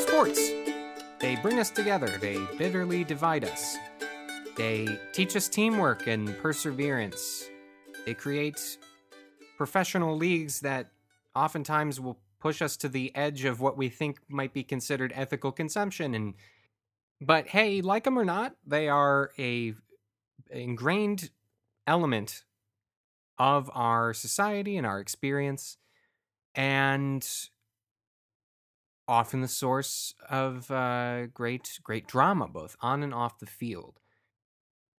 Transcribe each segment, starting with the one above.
Sports. They bring us together, they bitterly divide us. They teach us teamwork and perseverance. They create professional leagues that oftentimes will push us to the edge of what we think might be considered ethical consumption and but hey like them or not they are a ingrained element of our society and our experience and often the source of uh, great great drama both on and off the field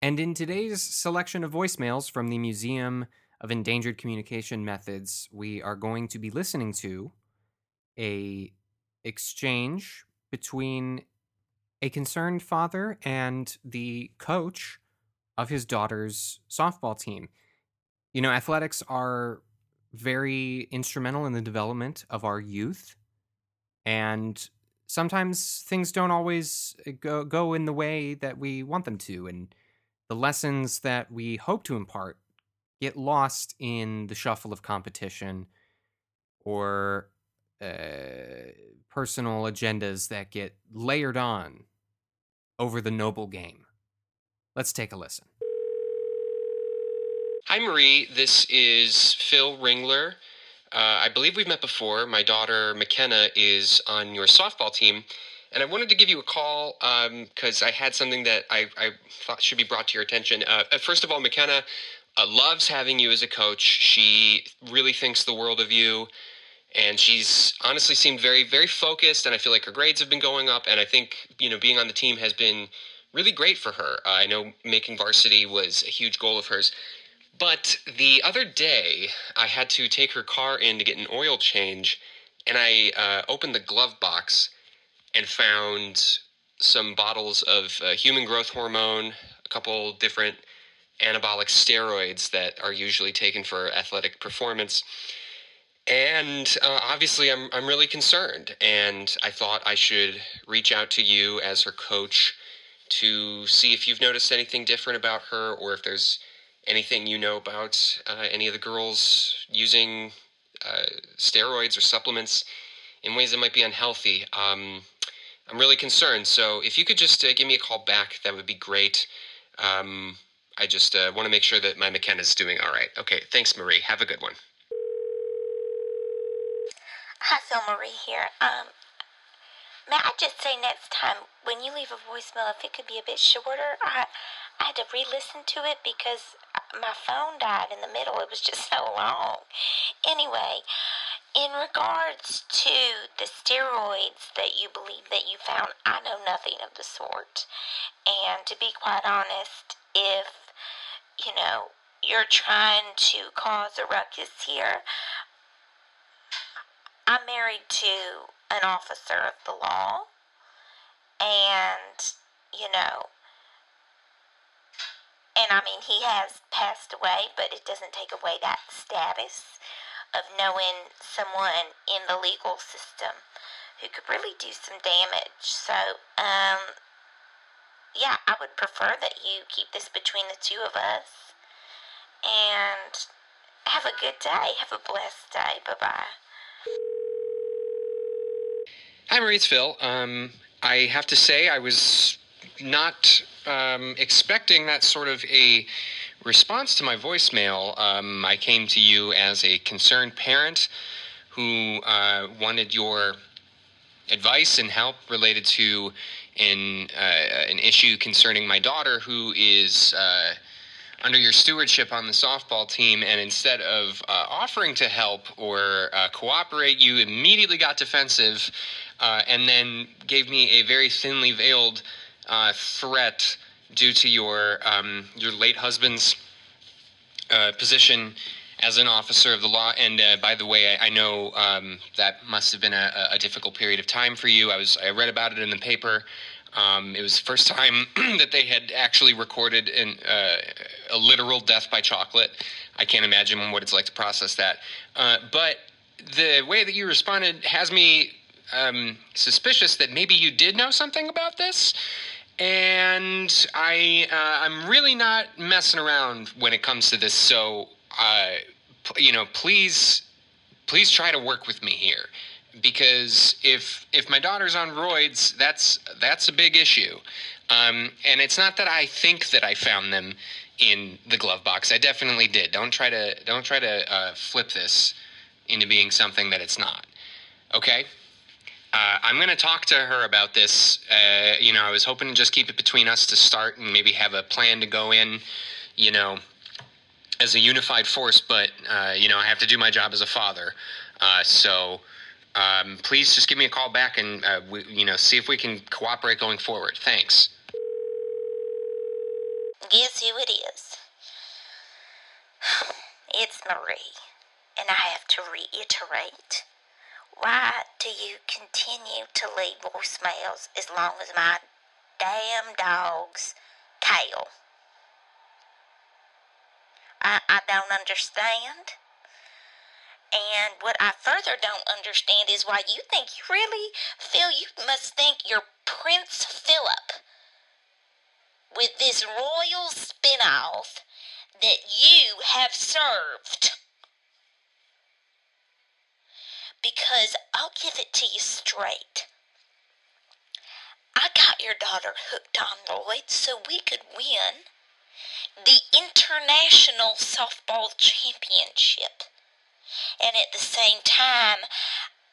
and in today's selection of voicemails from the museum of endangered communication methods we are going to be listening to a exchange between a concerned father and the coach of his daughter's softball team. You know, athletics are very instrumental in the development of our youth and sometimes things don't always uh, go go in the way that we want them to and the lessons that we hope to impart get lost in the shuffle of competition or uh, personal agendas that get layered on over the noble game. Let's take a listen. Hi, Marie. This is Phil Ringler. Uh, I believe we've met before. My daughter McKenna is on your softball team, and I wanted to give you a call because um, I had something that I, I, thought should be brought to your attention. Uh, uh, first of all, McKenna uh, loves having you as a coach. She really thinks the world of you and she's honestly seemed very very focused and i feel like her grades have been going up and i think you know being on the team has been really great for her uh, i know making varsity was a huge goal of hers but the other day i had to take her car in to get an oil change and i uh, opened the glove box and found some bottles of uh, human growth hormone a couple different anabolic steroids that are usually taken for athletic performance and uh, obviously, I'm, I'm really concerned. And I thought I should reach out to you as her coach to see if you've noticed anything different about her or if there's anything you know about uh, any of the girls using uh, steroids or supplements in ways that might be unhealthy. Um, I'm really concerned. So if you could just uh, give me a call back, that would be great. Um, I just uh, want to make sure that my McKenna's doing all right. Okay, thanks, Marie. Have a good one. Hi, Phil Marie here. Um, may I just say next time when you leave a voicemail, if it could be a bit shorter, I, I had to re-listen to it because my phone died in the middle. It was just so long. Anyway, in regards to the steroids that you believe that you found, I know nothing of the sort. And to be quite honest, if you know you're trying to cause a ruckus here, I'm married to an officer of the law, and you know, and I mean, he has passed away, but it doesn't take away that status of knowing someone in the legal system who could really do some damage. So, um, yeah, I would prefer that you keep this between the two of us. And have a good day. Have a blessed day. Bye bye. Hi, Marie. It's Phil. Um, I have to say, I was not um, expecting that sort of a response to my voicemail. Um, I came to you as a concerned parent who uh, wanted your advice and help related to an uh, an issue concerning my daughter who is. Uh, under your stewardship on the softball team, and instead of uh, offering to help or uh, cooperate, you immediately got defensive uh, and then gave me a very thinly veiled uh, threat due to your um, your late husband's uh, position as an officer of the law. And uh, by the way, I, I know um, that must have been a, a, difficult period of time for you. I was I read about it in the paper. Um, it was the first time that they had actually recorded an, uh, a literal death by chocolate. I can't imagine what it's like to process that. Uh, but the way that you responded has me um, suspicious that maybe you did know something about this. And I, uh, I'm really not messing around when it comes to this. So, uh, you know, please please try to work with me here because if if my daughter's on roids, that's that's a big issue. Um, and it's not that I think that I found them in the glove box. I definitely did. Don't try to don't try to uh, flip this into being something that it's not. Okay. Uh, I'm going to talk to her about this. Uh, you know, I was hoping to just keep it between us to start and maybe have a plan to go in, you know, as a unified force, but, uh, you know, I have to do my job as a father. Uh, so um, please just give me a call back and, uh, we, you know, see if we can cooperate going forward. Thanks. Guess who it is? It's Marie, and I have to reiterate. Why do you continue to leave voicemails as long as my damn dog's tail? I, I don't understand. And what I further don't understand is why you think you really feel you must think you're Prince Philip with this royal spin-off that you have served. Because I'll give it to you straight. I got your daughter hooked on Lloyd so we could win the International Softball Championship. And at the same time,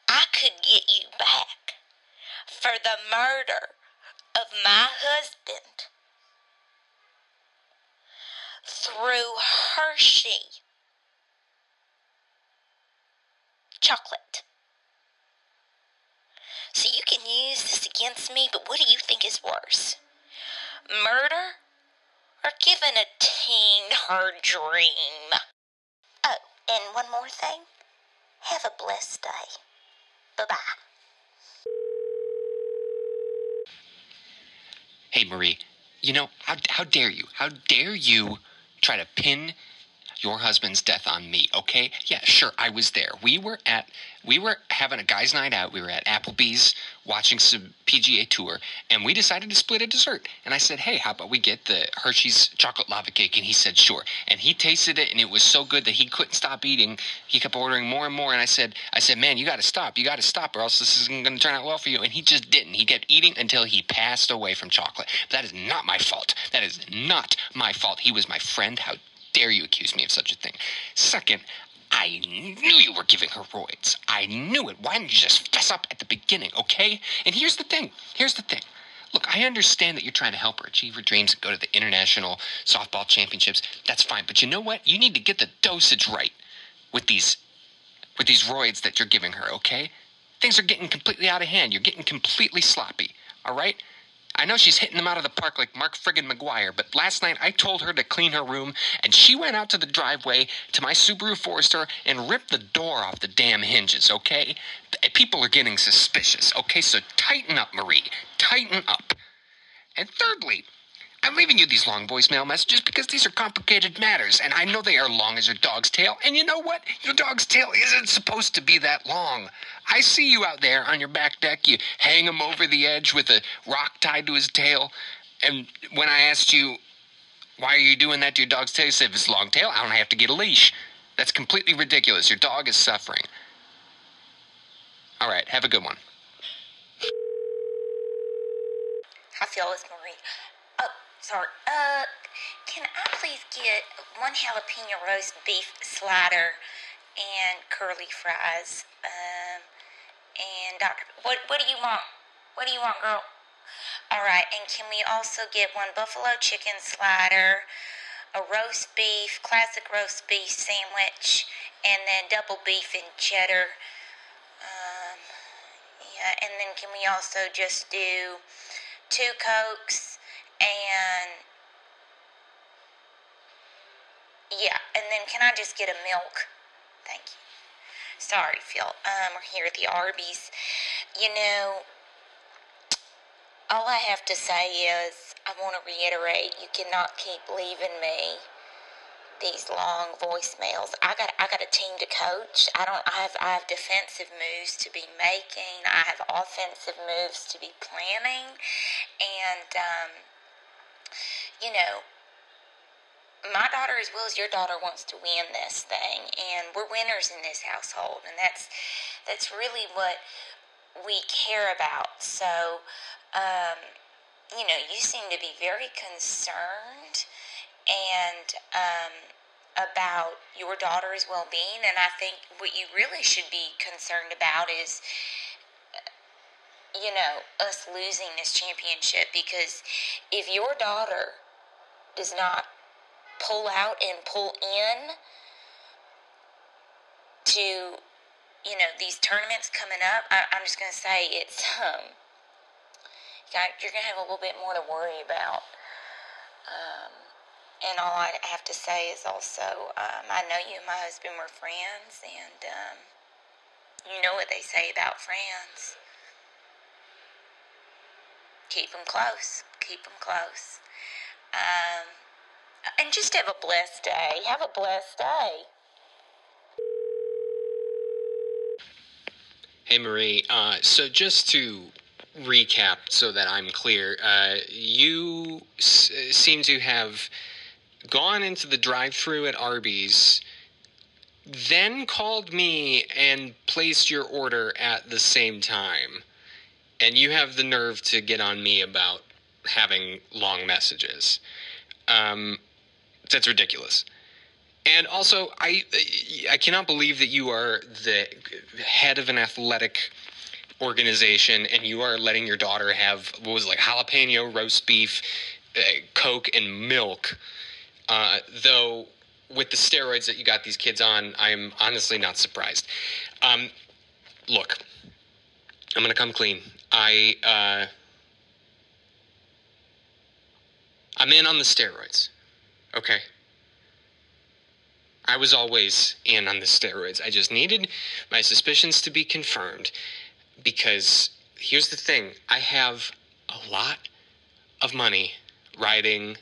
I could get you back for the murder of my husband through Hershey chocolate. So you can use this against me, but what do you think is worse? Murder or giving a teen her dream? Oh, and one more thing. Have a blessed day. Bye bye. Hey, Marie, you know, how, how dare you? How dare you try to pin your husband's death on me, okay? Yeah, sure, I was there. We were at we were having a guys' night out. We were at Applebee's watching some PGA Tour, and we decided to split a dessert. And I said, "Hey, how about we get the Hershey's chocolate lava cake?" And he said, "Sure." And he tasted it, and it was so good that he couldn't stop eating. He kept ordering more and more. And I said, "I said, man, you got to stop. You got to stop, or else this isn't going to turn out well for you." And he just didn't. He kept eating until he passed away from chocolate. That is not my fault. That is not my fault. He was my friend. How dare you accuse me of such a thing? Second, I knew you were giving her roids. I knew it. Why didn't you just fess up at the beginning, okay? And here's the thing. Here's the thing. Look, I understand that you're trying to help her achieve her dreams and go to the international softball championships. That's fine. But you know what? You need to get the dosage right with these with these roids that you're giving her, okay? Things are getting completely out of hand. You're getting completely sloppy. All right? I know she's hitting them out of the park like Mark friggin' McGwire, but last night I told her to clean her room, and she went out to the driveway to my Subaru Forester and ripped the door off the damn hinges, okay? People are getting suspicious, okay? So tighten up, Marie. Tighten up. And thirdly, I'm leaving you these long voicemail messages because these are complicated matters, and I know they are long as your dog's tail. And you know what? Your dog's tail isn't supposed to be that long. I see you out there on your back deck. You hang him over the edge with a rock tied to his tail. And when I asked you, why are you doing that to your dog's tail? You said, if it's long tail, I don't have to get a leash. That's completely ridiculous. Your dog is suffering. All right, have a good one. Hi, Phyllis Marie. Oh, sorry. Uh, can I please get one jalapeno roast beef slider and curly fries? Um, and Doctor, what what do you want? What do you want, girl? All right, and can we also get one buffalo chicken slider, a roast beef, classic roast beef sandwich, and then double beef and cheddar? Um, yeah, and then can we also just do two cokes and yeah, and then can I just get a milk? Thank you. Sorry, Phil. Um, we're here at the Arby's. You know, all I have to say is I want to reiterate you cannot keep leaving me these long voicemails. I got I got a team to coach. I don't I have I have defensive moves to be making. I have offensive moves to be planning. And um, you know, my daughter as well as your daughter wants to win this thing and we're winners in this household and that's that's really what we care about. So um, you know you seem to be very concerned and um, about your daughter's well-being and i think what you really should be concerned about is you know us losing this championship because if your daughter does not pull out and pull in to you know these tournaments coming up I, am just going to say it's um you're going to have a little bit more to worry about. Um, and all I have to say is also um, I know you and my husband were friends and um, you know what they say about friends keep them close keep them close um, and just have a blessed day. Have a blessed day. Hey, Marie. Uh, so, just to recap so that I'm clear, uh, you s- seem to have gone into the drive through at Arby's, then called me and placed your order at the same time. And you have the nerve to get on me about having long messages. Um, that's ridiculous. And also, I I cannot believe that you are the head of an athletic organization and you are letting your daughter have what was it, like jalapeno roast beef, uh, Coke, and milk. Uh, though with the steroids that you got these kids on, I'm honestly not surprised. Um, look, I'm gonna come clean. I uh, I'm in on the steroids. Okay. I was always in on the steroids. I just needed my suspicions to be confirmed because here's the thing I have a lot of money riding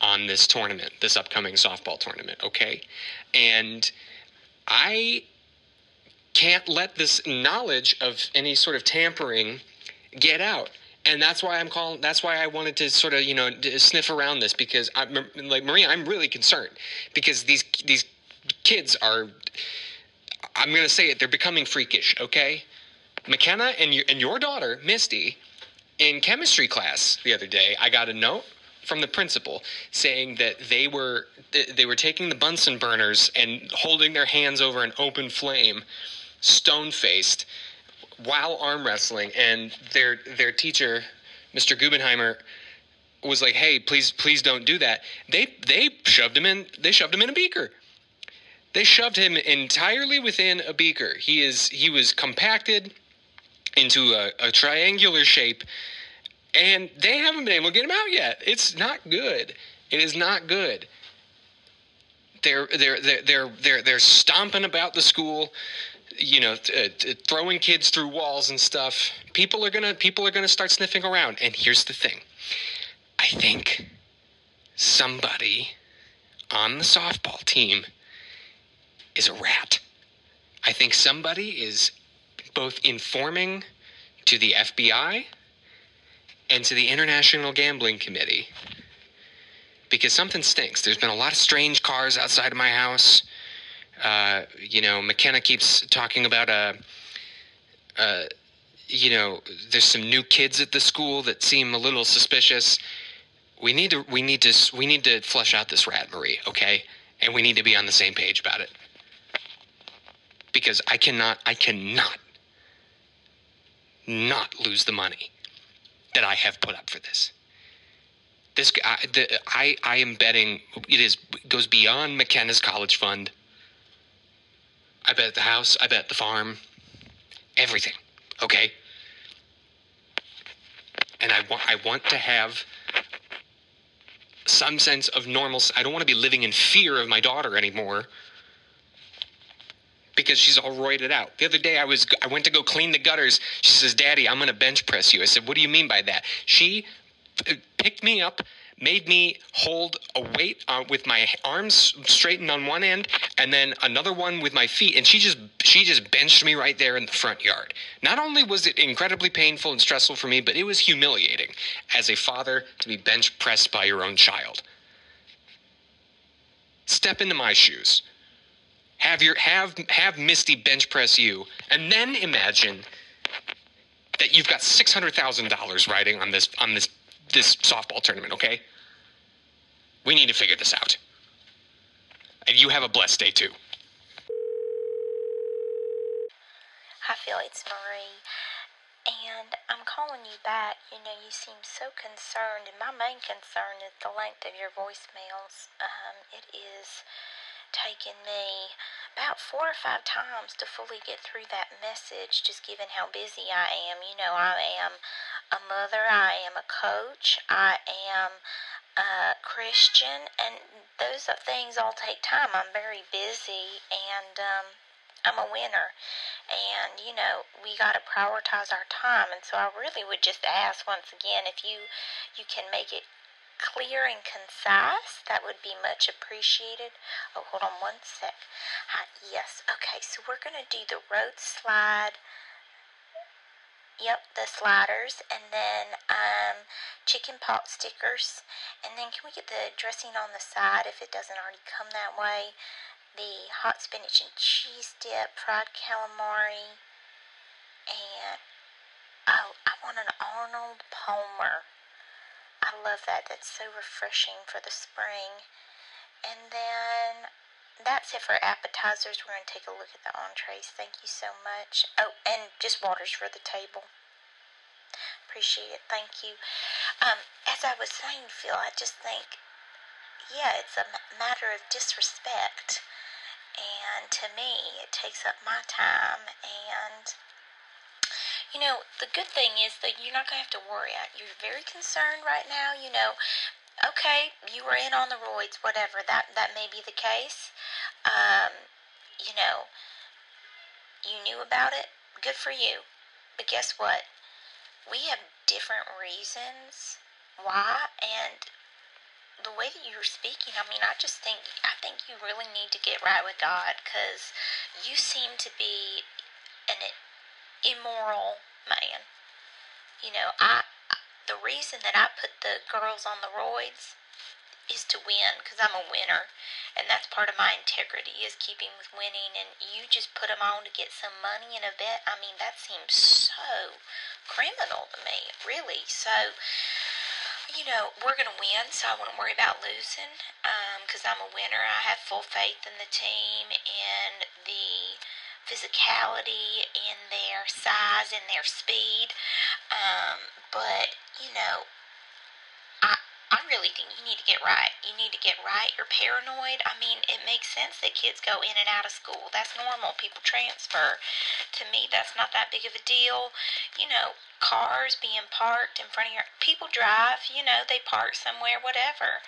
on this tournament, this upcoming softball tournament, okay? And I can't let this knowledge of any sort of tampering get out and that's why I'm calling. That's why I wanted to sort of you know sniff around this because I'm like Maria. I'm really concerned because these these kids are. I'm gonna say it. They're becoming freakish. Okay, McKenna and your and your daughter Misty, in chemistry class the other day, I got a note from the principal saying that they were they were taking the Bunsen burners and holding their hands over an open flame, stone faced while arm wrestling, and their their teacher, Mr. Gubenheimer, was like, "Hey, please, please don't do that." They they shoved him in. They shoved him in a beaker. They shoved him entirely within a beaker. He is he was compacted into a, a triangular shape, and they haven't been able to get him out yet. It's not good. It is not good. They're they're they're they're they're, they're stomping about the school you know, uh, throwing kids through walls and stuff, people are gonna people are gonna start sniffing around. And here's the thing: I think somebody on the softball team is a rat. I think somebody is both informing to the FBI and to the International Gambling Committee because something stinks. There's been a lot of strange cars outside of my house. Uh, you know, McKenna keeps talking about a, uh, uh, you know, there's some new kids at the school that seem a little suspicious. We need to, we need to, we need to flush out this rat, Marie. Okay, and we need to be on the same page about it because I cannot, I cannot, not lose the money that I have put up for this. This, I, the, I, I am betting it is goes beyond McKenna's college fund I bet the house. I bet the farm. Everything. Okay? And I want I want to have some sense of normalcy. I don't want to be living in fear of my daughter anymore because she's all roided out. The other day I was I went to go clean the gutters. She says, "Daddy, I'm going to bench press you." I said, "What do you mean by that?" She uh, picked me up made me hold a weight uh, with my arms straightened on one end and then another one with my feet. And she just she just benched me right there in the front yard. Not only was it incredibly painful and stressful for me but it was humiliating as a father to be bench pressed by your own child. Step into my shoes. Have your have have Misty bench press you, and then imagine that you've got six hundred thousand dollars riding on this on this this softball tournament. Okay, we need to figure this out. And you have a blessed day too. Hi, Phil. It's Marie. And I'm calling you back. You know, you seem so concerned, and my main concern is the length of your voicemails. Um, it is taking me about four or five times to fully get through that message, just given how busy I am. You know, I am a mother, I am a coach, I am a Christian, and those things all take time. I'm very busy, and um, I'm a winner. And, you know, we got to prioritize our time. And so I really would just ask once again if you you can make it clear and concise, that would be much appreciated. Oh, hold on one sec. Hi, yes. Okay, so we're going to do the road slide. Yep, the sliders, and then um, chicken pot stickers, and then can we get the dressing on the side if it doesn't already come that way? The hot spinach and cheese dip, fried calamari, and oh, I want an Arnold Palmer. I love that. That's so refreshing for the spring. And then that's it for appetizers. We're going to take a look at the entrees. Thank you so much. Oh, and just waters for the table. Appreciate it. Thank you. Um, as I was saying, Phil, I just think, yeah, it's a matter of disrespect. And to me, it takes up my time and you know, the good thing is that you're not going to have to worry. You're very concerned right now, you know. Okay, you were in on the roids, whatever. That that may be the case. Um, you know, you knew about it. Good for you. But guess what? We have different reasons why and the way that you were speaking, I mean, I just think I think you really need to get right with God cuz you seem to be an immoral man. You know, I the reason that I put the girls on the roids is to win because I'm a winner, and that's part of my integrity is keeping with winning. And you just put them on to get some money in a bet. I mean, that seems so criminal to me, really. So, you know, we're gonna win, so I wouldn't worry about losing because um, I'm a winner. I have full faith in the team and the physicality, in their size, in their speed. Um, but, you know, I, I really think you need to get right. You need to get right. You're paranoid. I mean, it makes sense that kids go in and out of school. That's normal. People transfer. To me, that's not that big of a deal. You know, cars being parked in front of your people drive, you know, they park somewhere, whatever.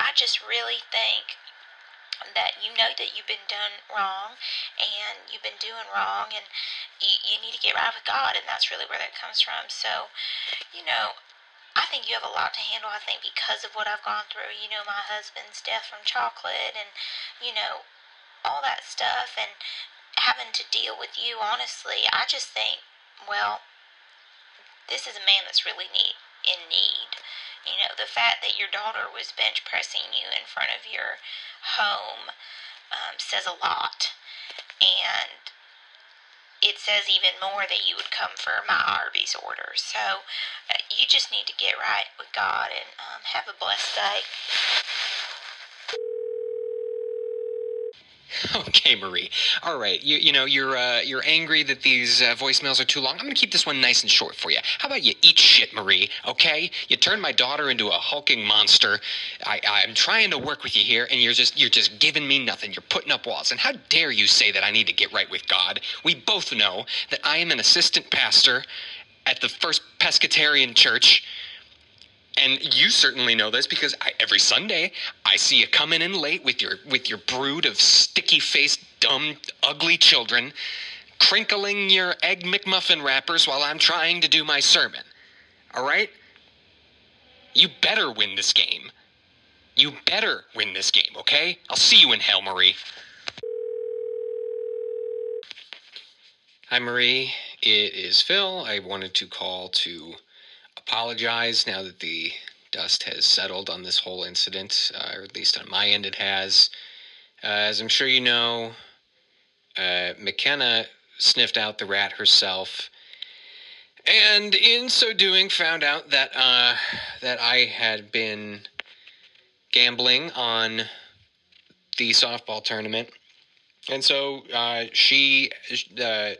I just really think that you know that you've been done wrong and you've been doing wrong and you, you need to get right with God and that's really where that comes from. So, you know, I think you have a lot to handle. I think because of what I've gone through, you know, my husband's death from chocolate and, you know, all that stuff and having to deal with you, honestly, I just think, well, this is a man that's really need, in need. You know, the fact that your daughter was bench pressing you in front of your home um, says a lot. And it says even more that you would come for my Arby's order. So uh, you just need to get right with God and um, have a blessed day. Okay, Marie. All right. You you know you're uh, you're angry that these uh, voicemails are too long. I'm gonna keep this one nice and short for you. How about you eat shit, Marie? Okay. You turned my daughter into a hulking monster. I I'm trying to work with you here, and you're just you're just giving me nothing. You're putting up walls. And how dare you say that I need to get right with God? We both know that I am an assistant pastor at the First Pescatarian Church and you certainly know this because I, every Sunday I see you coming in late with your with your brood of sticky-faced, dumb, ugly children, crinkling your egg McMuffin wrappers while I'm trying to do my sermon. All right? You better win this game. You better win this game, okay? I'll see you in hell, Marie. Hi, Marie. It is Phil. I wanted to call to apologize now that the dust has settled on this whole incident, uh, or at least on my end it has. Uh, as I'm sure you know, uh, McKenna sniffed out the rat herself, and in so doing, found out that uh, that I had been gambling on the softball tournament, and so uh, she uh,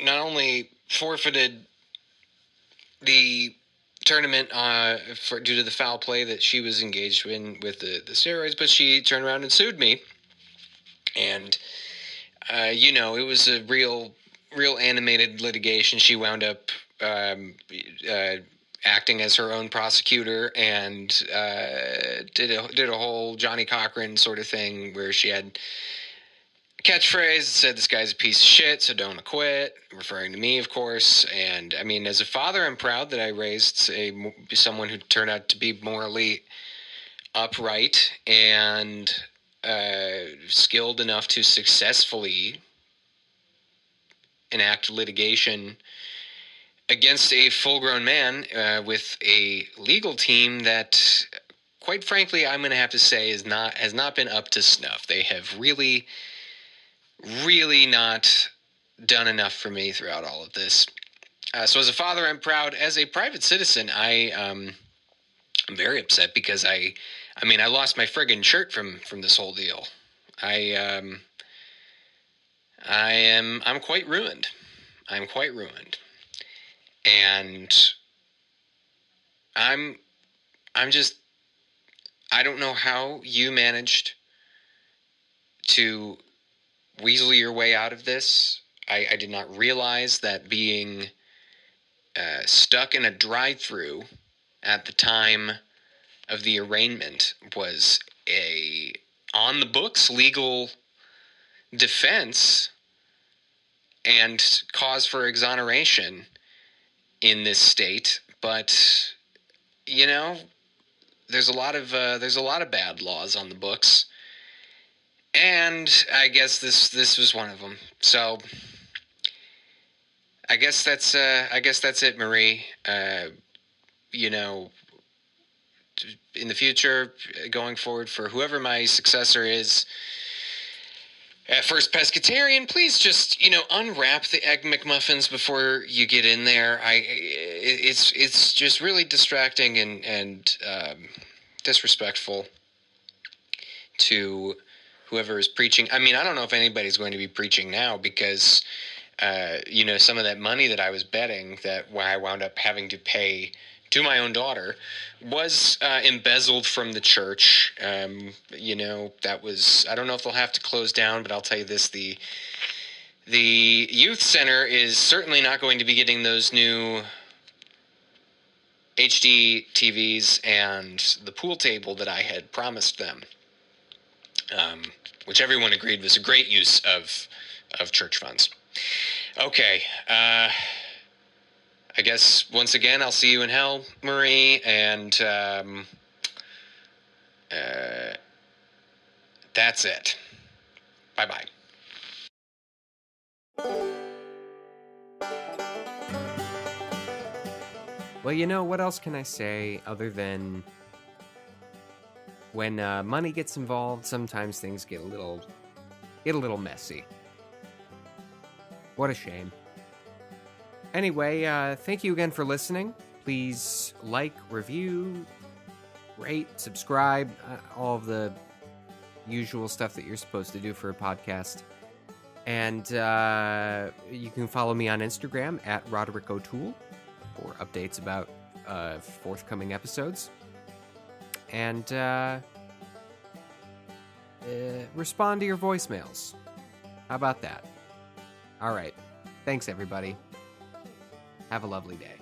not only forfeited the tournament uh, for due to the foul play that she was engaged in with the, the steroids, but she turned around and sued me. And uh, you know, it was a real, real animated litigation. She wound up um, uh, acting as her own prosecutor and uh, did a did a whole Johnnie Cochran sort of thing where she had catchphrase said this guy's a piece of shit, so don't quit, referring to me, of course. And I mean, as a father, I'm proud that I raised a someone who turned out to be morally upright and uh, skilled enough to successfully enact litigation against a full-grown man uh, with a legal team that quite frankly i'm going to have to say is not has not been up to snuff they have really really not done enough for me throughout all of this. Uh, so as a father, I'm proud. As a private citizen, I um, I'm very upset because I, I mean, I lost my friggin' shirt from from this whole deal. I um, I am I'm quite ruined. I'm quite ruined, and I'm I'm just I don't know how you managed to weasel your way out of this. I, I did not realize that being uh, stuck in a drive through at the time of the arraignment was a on the books legal defense and cause for exoneration in this state but you know there's a lot of uh, there's a lot of bad laws on the books and I guess this this was one of them. So I guess that's uh, I guess that's it, Marie. Uh, you know, in the future, going forward, for whoever my successor is. At first pescatarian, please just you know unwrap the egg McMuffins before you get in there. I it's it's just really distracting and and um, disrespectful to whoever is preaching. I mean, I don't know if anybody's going to be preaching now because, uh, you know, some of that money that I was betting that I wound up having to pay to my own daughter was uh, embezzled from the church. Um, you know, that was, I don't know if they'll have to close down, but I'll tell you this the, the youth center is certainly not going to be getting those new HD TVs and the pool table that I had promised them um, which everyone agreed was a great use of of church funds. Okay, uh, I guess once again I'll see you in hell, Marie, and um, uh, that's it. Bye bye. Well, you know, what else can I say other than when uh, money gets involved, sometimes things get a little get a little messy. What a shame. Anyway, uh, thank you again for listening. Please like, review, rate, subscribe, uh, all the usual stuff that you're supposed to do for a podcast. And uh, you can follow me on Instagram at Roderick O'Toole for updates about uh, forthcoming episodes and uh, uh, respond to your voicemails. How about that? All right. Thanks, everybody. Have a lovely day.